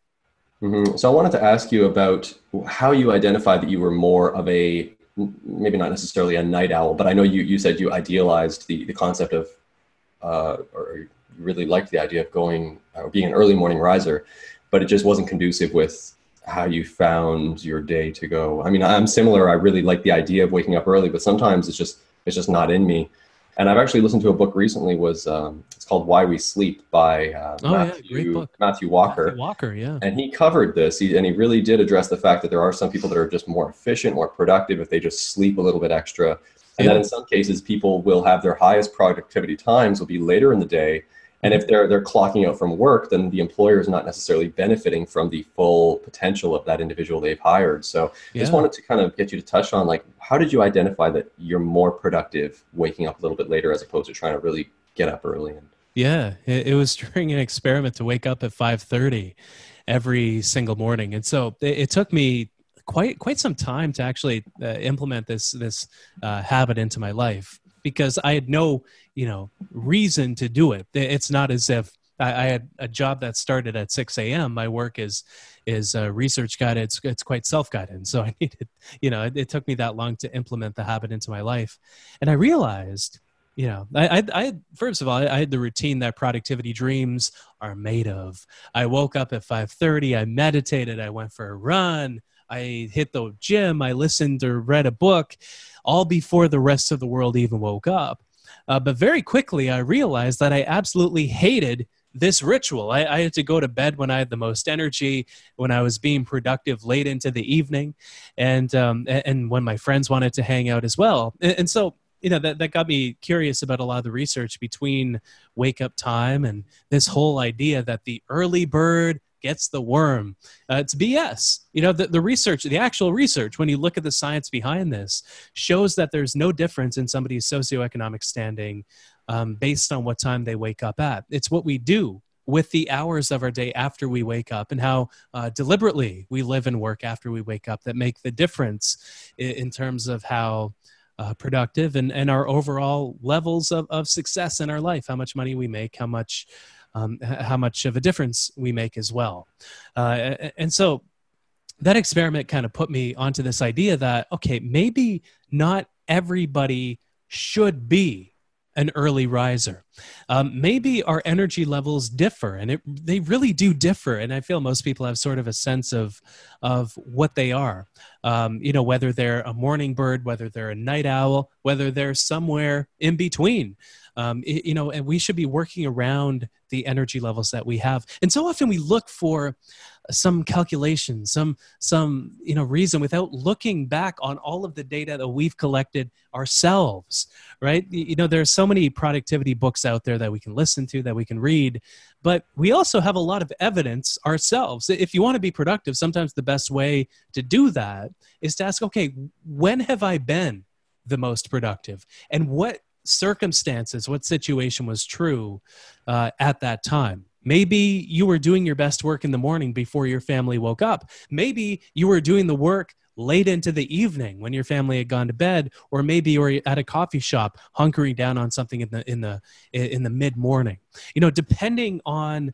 Mm-hmm. So I wanted to ask you about how you identified that you were more of a maybe not necessarily a night owl, but I know you you said you idealized the the concept of uh, or you really liked the idea of going or uh, being an early morning riser but it just wasn't conducive with how you found your day to go. I mean, I'm similar. I really like the idea of waking up early, but sometimes it's just it's just not in me. And I've actually listened to a book recently. Was um, it's called Why We Sleep by uh, oh, Matthew, yeah, Matthew Walker. Matthew Walker, yeah. And he covered this, he, and he really did address the fact that there are some people that are just more efficient, more productive if they just sleep a little bit extra. And yeah. that in some cases, people will have their highest productivity times will be later in the day and if they're they're clocking out from work, then the employer is not necessarily benefiting from the full potential of that individual they've hired. So yeah. just wanted to kind of get you to touch on like how did you identify that you're more productive waking up a little bit later as opposed to trying to really get up early and yeah, it, it was (laughs) during an experiment to wake up at 5:30 every single morning. And so it, it took me quite quite some time to actually uh, implement this this uh, habit into my life because I had no, you know, reason to do it. It's not as if I, had a job that started at 6 a.m. My work is is uh, research guided. It's, it's quite self guided. So (laughs) I needed, you know, it, it, took me that long to implement the habit into my life, and I realized. You know, I, I, I first of all, I had the routine that productivity dreams are made of. I woke up at 5:30. I meditated. I went for a run. I hit the gym. I listened or read a book all before the rest of the world even woke up. Uh, but very quickly, I realized that I absolutely hated this ritual. I, I, had to go to bed when I had the most energy, when I was being productive late into the evening, and um, and when my friends wanted to hang out as well. And, and, so, you know, that, that got me curious about a lot of the research between wake up time and this whole idea that the early bird gets the worm. Uh, it's BS. You know, the, the research, the actual research, when you look at the science behind this, shows that there's no difference in somebody's socioeconomic standing um, based on what time they wake up at. It's what we do with the hours of our day after we wake up and how uh, deliberately we live and work after we wake up that make the difference in, in terms of how uh, productive and, and our overall levels of, of success in our life, how much money we make, how much um, how much of a difference we make as well. Uh, and so that experiment kind of put me onto this idea that, okay, maybe not everybody should be an early riser. Um, maybe our energy levels differ, and it, they really do differ. And I feel most people have sort of a sense of of what they are. Um, you know, whether they're a morning bird, whether they're a night owl, whether they're somewhere in between. Um, it, you know, and we should be working around the energy levels that we have. And so often we look for some calculation, some some you know reason without looking back on all of the data that we've collected ourselves, right? You know, there are so many productivity books out there that we can listen to, that we can read, but we also have a lot of evidence ourselves. If you want to be productive, sometimes the best way to do that is to ask, okay, when have I been the most productive, and what circumstances, what situation was true uh, at that time. Maybe you were doing your best work in the morning before your family woke up. Maybe you were doing the work late into the evening when your family had gone to bed, or maybe you were at a coffee shop hunkering down on something in the in the in the mid morning. You know, depending on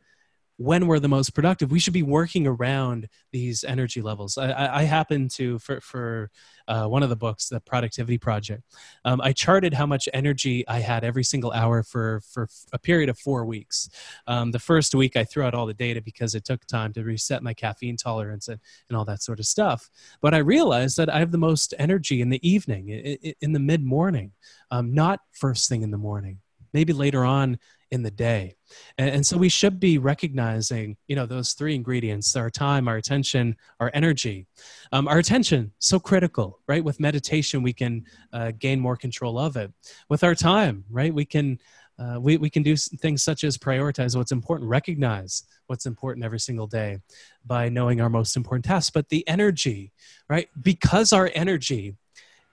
when we're the most productive, we should be working around these energy levels. I, I happen to, for, for uh, one of the books, the Productivity Project, um, I charted how much energy I had every single hour for, for a period of four weeks. Um, the first week, I threw out all the data because it took time to reset my caffeine tolerance and, and all that sort of stuff. But I realized that I have the most energy in the evening, in, in the mid morning, um, not first thing in the morning maybe later on in the day. And, and, so we should be recognizing you know those three ingredients our time our attention our energy. Um, our attention so critical right? With meditation we can uh, gain more control of it. With our time right? We can uh, we, we can do things such as prioritize what's important recognize what's important every single day by knowing our most important tasks. But the energy right? Because our energy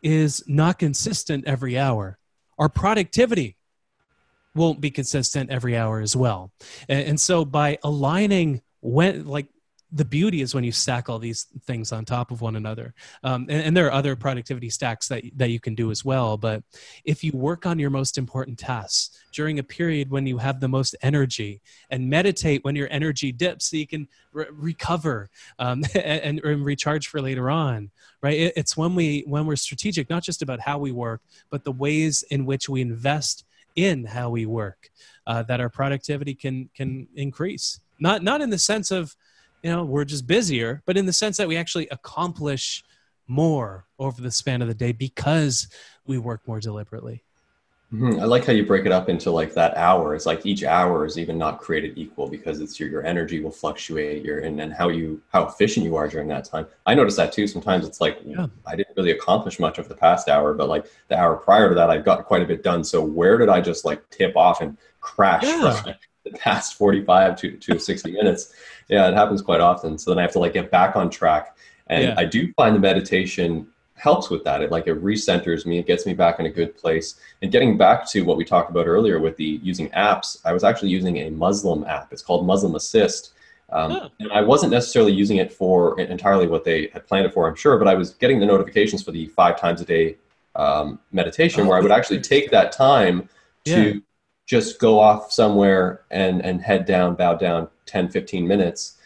is not consistent every hour our productivity won't be consistent every hour as well. And, and so by aligning when like the beauty is when you stack all these things on top of one another. Um, and, and, there are other productivity stacks that, that you can do as well. But if you work on your most important tasks during a period when you have the most energy and meditate when your energy dips so you can re- recover um, (laughs) and, and, recharge for later on, right? It, it's when, we, when we're strategic, not just about how we work, but the ways in which we invest in how we work uh, that our productivity can can increase. Not not in the sense of you know we're just busier but in the sense that we actually accomplish more over the span of the day because we work more deliberately Mm-hmm. I like how you break it up into like that hour. It's like each hour is even not created equal because it's your, your energy will fluctuate your and, and how you how efficient you are during that time. I notice that too. Sometimes it's like yeah. I didn't really accomplish much of the past hour, but like the hour prior to that I've got quite a bit done. So where did I just like tip off and crash yeah. (laughs) the past 45 to, to 60 minutes? Yeah, it happens quite often. So then I have to like get back on track. And yeah. I do find the meditation helps with that. It like it recenters me, it gets me back in a good place. And getting back to what we talked about earlier with the using apps, I was actually using a Muslim app. It's called Muslim Assist. Um, oh. And I wasn't necessarily using it for entirely what they had planned it for, I'm sure, but I was getting the notifications for the five times a day um, meditation oh, where I would actually take that time to yeah. just go off somewhere and, and head down, bow down 10, 15 minutes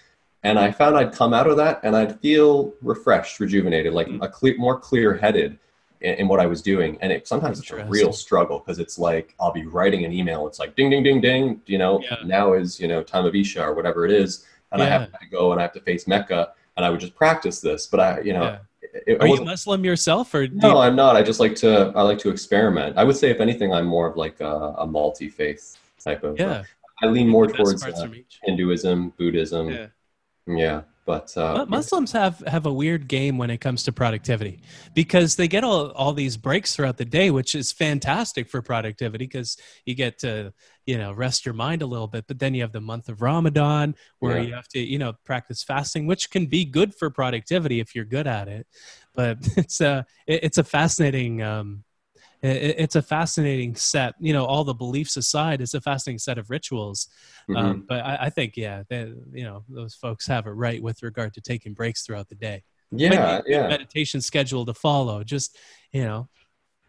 and I found I'd come out of that and I'd feel refreshed, rejuvenated, like mm. a clear, more clear-headed in, in, what I was doing. And it sometimes it's a real struggle because it's like I'll be writing an email, it's like ding, ding, ding, ding. You know, yeah. now is you know time of Isha or whatever it is, and yeah. I have to go and I have to face Mecca, and I would just practice this. But I, you know. Yeah. It, Are you Muslim yourself, or no? You... I'm not. I just like to. I like to experiment. I would say, if anything, I'm more of like a, a multi-faith type of. Yeah. Uh, I lean more towards uh, Hinduism, Buddhism, yeah. Yeah, but uh, Muslims have have a weird game when it comes to productivity because they get all, all these breaks throughout the day, which is fantastic for productivity because you get to you know rest your mind a little bit. But then you have the month of Ramadan where yeah. you have to you know practice fasting, which can be good for productivity if you're good at it. But (laughs) it's a it's a fascinating um, it's a fascinating set you know all the beliefs aside it's a fascinating set of rituals. Um, mm-hmm. um, but I, I, think yeah they, you know those folks have it right with regard to taking breaks throughout the day. Yeah yeah. meditation schedule to follow just you know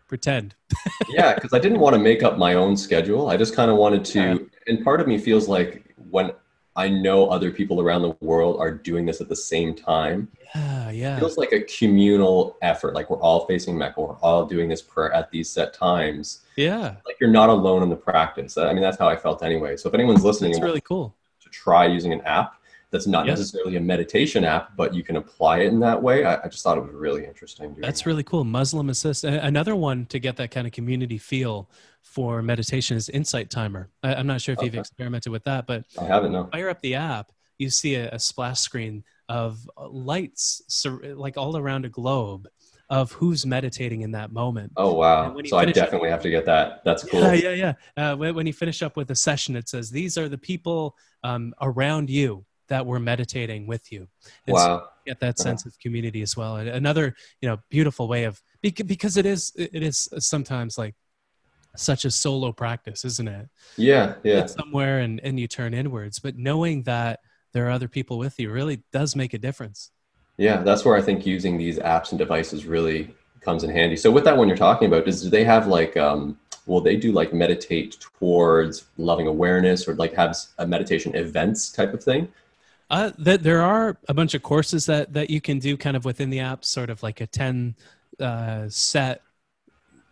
pretend. (laughs) Yeah because i didn't want to make up my own schedule. I just kind of wanted to yeah. and part of me feels like when I know other people around the world are doing this at the same time. Yeah, yeah. It feels like a communal effort. Like we're all facing Mecca. We're all doing this prayer at these set times. Yeah. Like you're not alone in the practice. I mean, that's how I felt anyway. So if anyone's listening, It's really cool. to try using an app that's not Yeah. necessarily a meditation app, but you can apply it in that way. I, I just thought it was really interesting. That's that. really cool. Muslim Assist. Another one to get that kind of community feel for meditation is Insight Timer. I, I'm not sure if you've experimented with that, but I haven't no. fire up the app, you see a, a splash screen of lights sur- like all around a globe of who's meditating in that moment. Oh wow! So I definitely have to get that. That's cool. Yeah, yeah, yeah. Uh, when, when you finish up with a session, it says these are the people um, around you that were meditating with you. And so Wow. you get that sense of community as well. And another, you know, beautiful way of because it is it is sometimes like such a solo practice, isn't it? Yeah, yeah. It's somewhere and and you turn inwards, but knowing that there are other people with you really does make a difference. Yeah, that's where I think using these apps and devices really comes in handy. So with that one you're talking about, is do they have like um will they do like meditate towards loving awareness or like have a meditation events type of thing? Uh, th- there are a bunch of courses that that you can do kind of within the app, sort of like a ten uh, set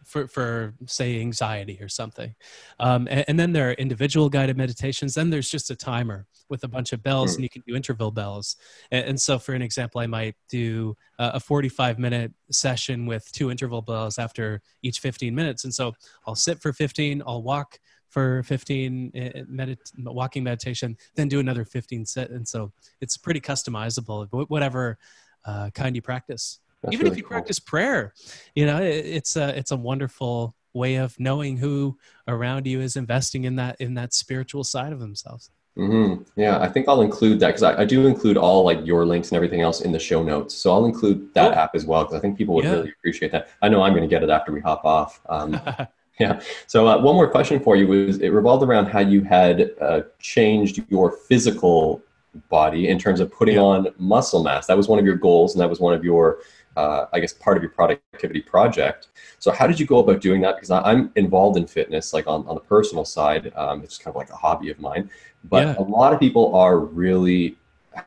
for for say anxiety or something, um, and, and then there are individual guided meditations. Then there's just a timer with a bunch of bells, Hmm. and you can do interval bells. And, and so, for an example, I might do uh, a 45 minute session with two interval bells after each 15 minutes, and so I'll sit for 15, I'll walk for 15 uh, medit- walking meditation, then do another 15 set. And so it's pretty customizable, wh- whatever uh, kind you practice. That's Even if you cool. practice prayer, you know, it, it's a, it's a wonderful way of knowing who around you is investing in that, in that spiritual side of themselves. hmm Yeah, I think I'll include that because I, I do include all like your links and everything else in the show notes. So I'll include that Cool. app as well because I think people would Yeah. really appreciate that. I know I'm going to get it after we hop off. Um, (laughs) Yeah. So uh, one more question for you was it revolved around how you had uh, changed your physical body in terms of putting Yeah. on muscle mass. That was one of your goals, and that was one of your, uh, I guess, part of your productivity project. So how did you go about doing that? Because I, I'm involved in fitness, like on, on the personal side. Um, it's kind of like a hobby of mine. But Yeah. a lot of people are really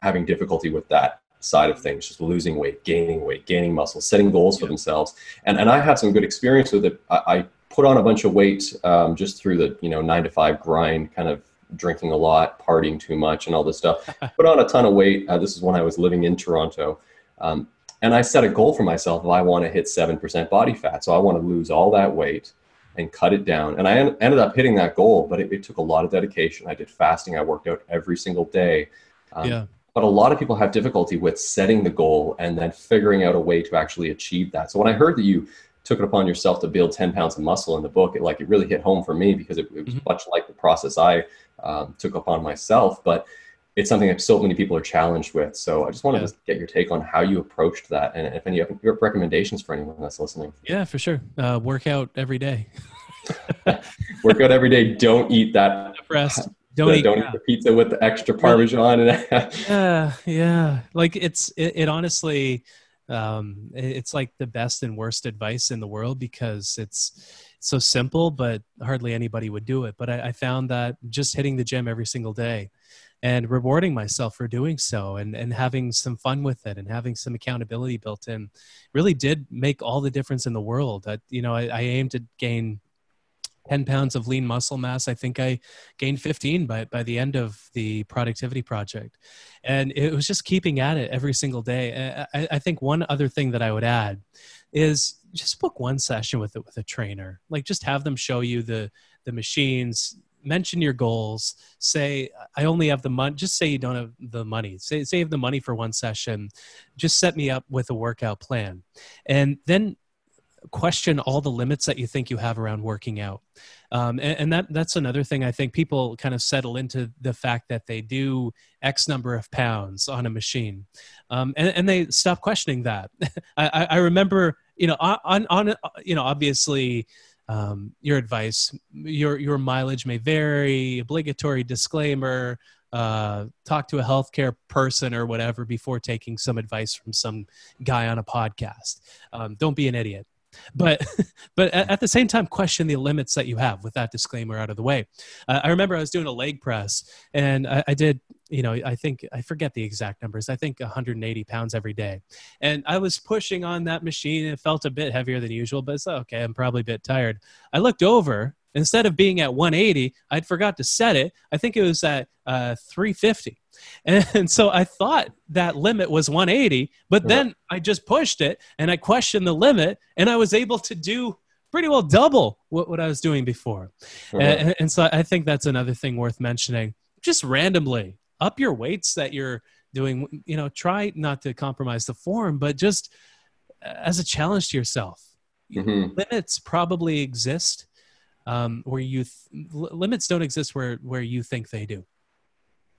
having difficulty with that side of things, just losing weight, gaining weight, gaining muscle, setting goals for Yeah. themselves. And, and I had some good experience with it. I, I put on a bunch of weight um, just through the you know nine to five grind, kind of drinking a lot, partying too much, and all this stuff. (laughs) put on a ton of weight. Uh, this is when I was living in Toronto, um, and I set a goal for myself. Of I want to hit seven percent body fat, so I want to lose all that weight and cut it down. And I en- ended up hitting that goal, but it, it took a lot of dedication. I did fasting. I worked out every single day. Um, yeah. but a lot of people have difficulty with setting the goal and then figuring out a way to actually achieve that. So when I heard that you took it upon yourself to build 10 pounds of muscle in the book, it like it really hit home for me because it, it was Mhm. much like the process I um, took upon myself. But it's something that so many people are challenged with. So I just wanted Yeah. to get your take on how you approached that and if any recommendations for anyone that's listening. Yeah, for sure. Uh, work out every day. (laughs) Work out every day. Don't eat that. Rest. (laughs) Don't the- eat don't crap. eat the pizza with the extra parmesan and (laughs) yeah yeah like it's it, it honestly um it- it's like the best and worst advice in the world because it's so simple but hardly anybody would do it but I, I found that just hitting the gym every single day and rewarding myself for doing so and and having some fun with it and having some accountability built in really did make all the difference in the world. That you know I, I to gain 10 pounds of lean muscle mass. I think i gained 15 by, by the end of the productivity project. And it was just keeping at it every single day. I, I think one other thing that i would add is just book one session with it with a trainer. Like just have them show you the the machines mention your goals. Say i only have the money just say you don't have the money. Say save the money for one session just set me up with a workout plan. And then question all the limits that you think you have around working out. Um, and, and that that's another thing i think people kind of settle into the fact that they do x number of pounds on a machine. Um, and, and they stop questioning that. (laughs) I, I- remember you know on on you know obviously um, your advice your your mileage may vary obligatory disclaimer uh, talk to a healthcare person or whatever before taking some advice from some guy on a podcast. Um, don't be an idiot but (laughs) but at, at the same time question the limits that you have with that disclaimer out of the way uh, i remember i was doing a leg press and I, I did you know, I think I forget the exact numbers. I think 180 pounds every day, and I was pushing on that machine. and It felt a bit heavier than usual, but it's okay. I'm probably a bit tired. I looked over. Instead of being at 180, I'd forgot to set it. I think it was at uh, 350. And so I thought that limit was 180, but then I just pushed it and I questioned the limit and I was able to do pretty well double what, what I was doing before. And, and so I think that's another thing worth mentioning. Just randomly up your weights that you're doing. You know, try not to compromise the form, but just as a challenge to yourself. Mm-hmm. Limits probably exist um, where you th- limits don't exist where where you think they do.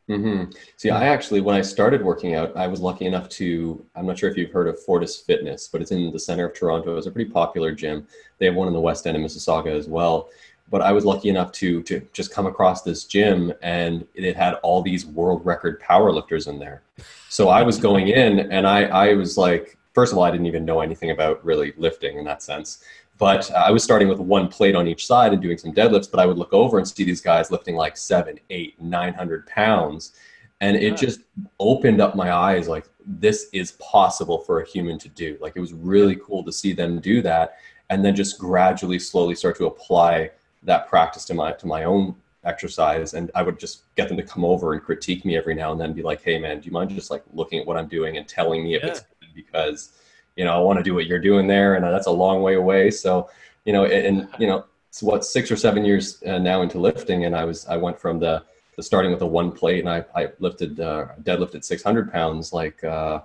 Mm-hmm. See, I actually, when I started working out, I was lucky enough to, I'm not sure if you've heard of Fortis Fitness, but it's in the center of Toronto. It's a pretty popular gym. They have one in the West End of Mississauga as well. But I was lucky enough to, to just come across this gym and it had all these world record powerlifters in there. So I was going in and I, I was like, first of all, I didn't even know anything about really lifting in that sense. But uh, I was starting with one plate on each side and doing some deadlifts. But I would look over and see these guys lifting like seven, eight, nine hundred pounds, and it just opened up my eyes. Like this is possible for a human to do. Like it was really cool to see them do that, and then just gradually, slowly start to apply that practice to my to my own exercise and i would just get them to come over and critique me every now and then be like hey man do you mind just like looking at what i'm doing and telling me if yeah. it's good because you know, I want to do what you're doing there, and that's a long way away. So, you know, and, you know, it's what six or seven years uh, now into lifting, and I was I went from the, the starting with a one plate, and I I lifted uh, deadlifted 600 pounds like uh,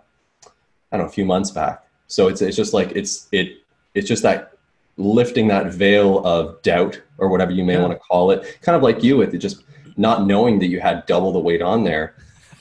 I don't know a few months back. So it's it's just like it's it it's just that lifting that veil of doubt or whatever you may yeah. want to call it, kind of like you with it, just not knowing that you had double the weight on there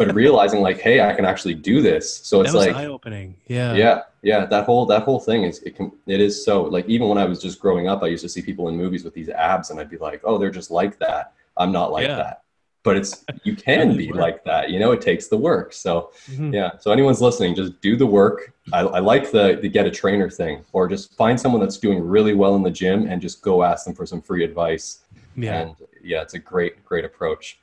but (laughs) realizing like, hey, I can actually do this. So it's like eye opening. Yeah. Yeah. Yeah. That whole that whole thing is it can it is so like even when I was just growing up, I used to see people in movies with these abs and I'd be like, oh, they're just like that. I'm not like yeah. that. But it's (laughs) you can be like that. You know, it takes the work. So mm-hmm. yeah. So anyone's listening, just do the work. I, I like the the get a trainer thing, or just find someone that's doing really well in the gym and just go ask them for some free advice. Yeah. And yeah, it's a great, great approach.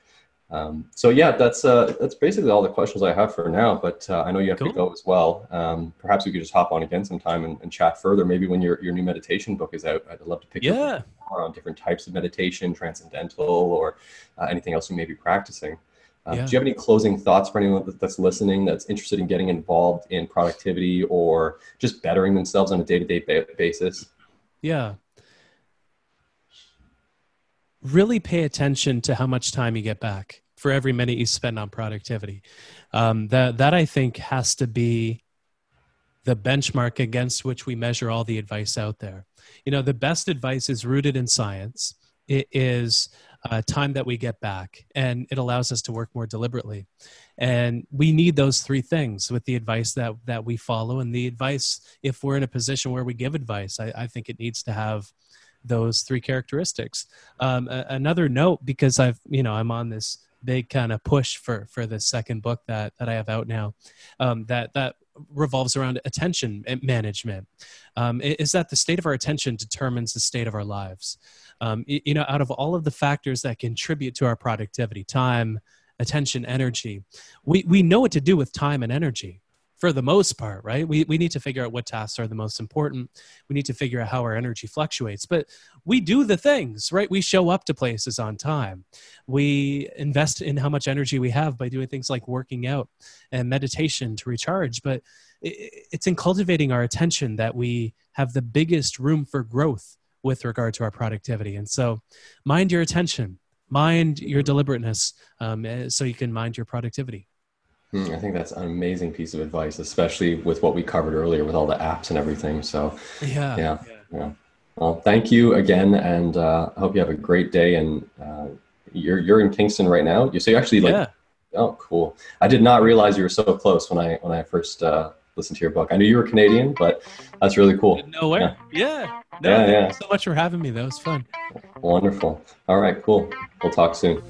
Um, so yeah, that's uh, that's basically all the questions I have for now. But uh, I know you have cool. to go as well. Um, perhaps we could just hop on again sometime and, and, chat further. Maybe when your your new meditation book is out, I'd love to pick yeah. more on different types of meditation, transcendental, or uh, anything else you may be practicing. Uh, yeah. Do you have any closing thoughts for anyone that's listening that's interested in getting involved in productivity or just bettering themselves on a day to day basis? Yeah, really pay attention to how much time you get back for every minute you spend on productivity. Um, that that I think has to be the benchmark against which we measure all the advice out there. You know, the best advice is rooted in science. It is uh, time that we get back, and it allows us to work more deliberately. And we need those three things with the advice that that we follow, and the advice. If we're in a position where we give advice, I, I think it needs to have those three characteristics. Um, a- another note, because I've you know I'm on this big kind of push for for the second book that that I have out now, um, that that revolves around attention management. Um, is that the state of our attention determines the state of our lives? Um, you know, out of all of the factors that contribute to our productivity, time, attention, energy, we we know what to do with time and energy for the most part, right? We, we need to figure out what tasks are the most important. We need to figure out how our energy fluctuates. But we do the things, right? We show up to places on time. We invest in how much energy we have by doing things like working out and meditation to recharge. But it's in cultivating our attention that we have the biggest room for growth with regard to our productivity. And so, mind your attention, mind your deliberateness, um, eh, so you can mind your productivity. Hmm, I think that's an amazing piece of advice, especially with what we covered earlier with all the apps and everything. So, yeah, yeah, yeah. Well, thank you again, and uh, I hope you have a great day. And uh, you're you're in Kingston right now. You so you actually like, yeah. oh, cool. I did not realize you were so close when I when I first uh, listened to your book. I knew you were Canadian, but that's really cool. Nowhere. Yeah. Yeah. No, yeah, yeah. so much for having me. That was fun. Wonderful. All right. Cool. We'll talk soon.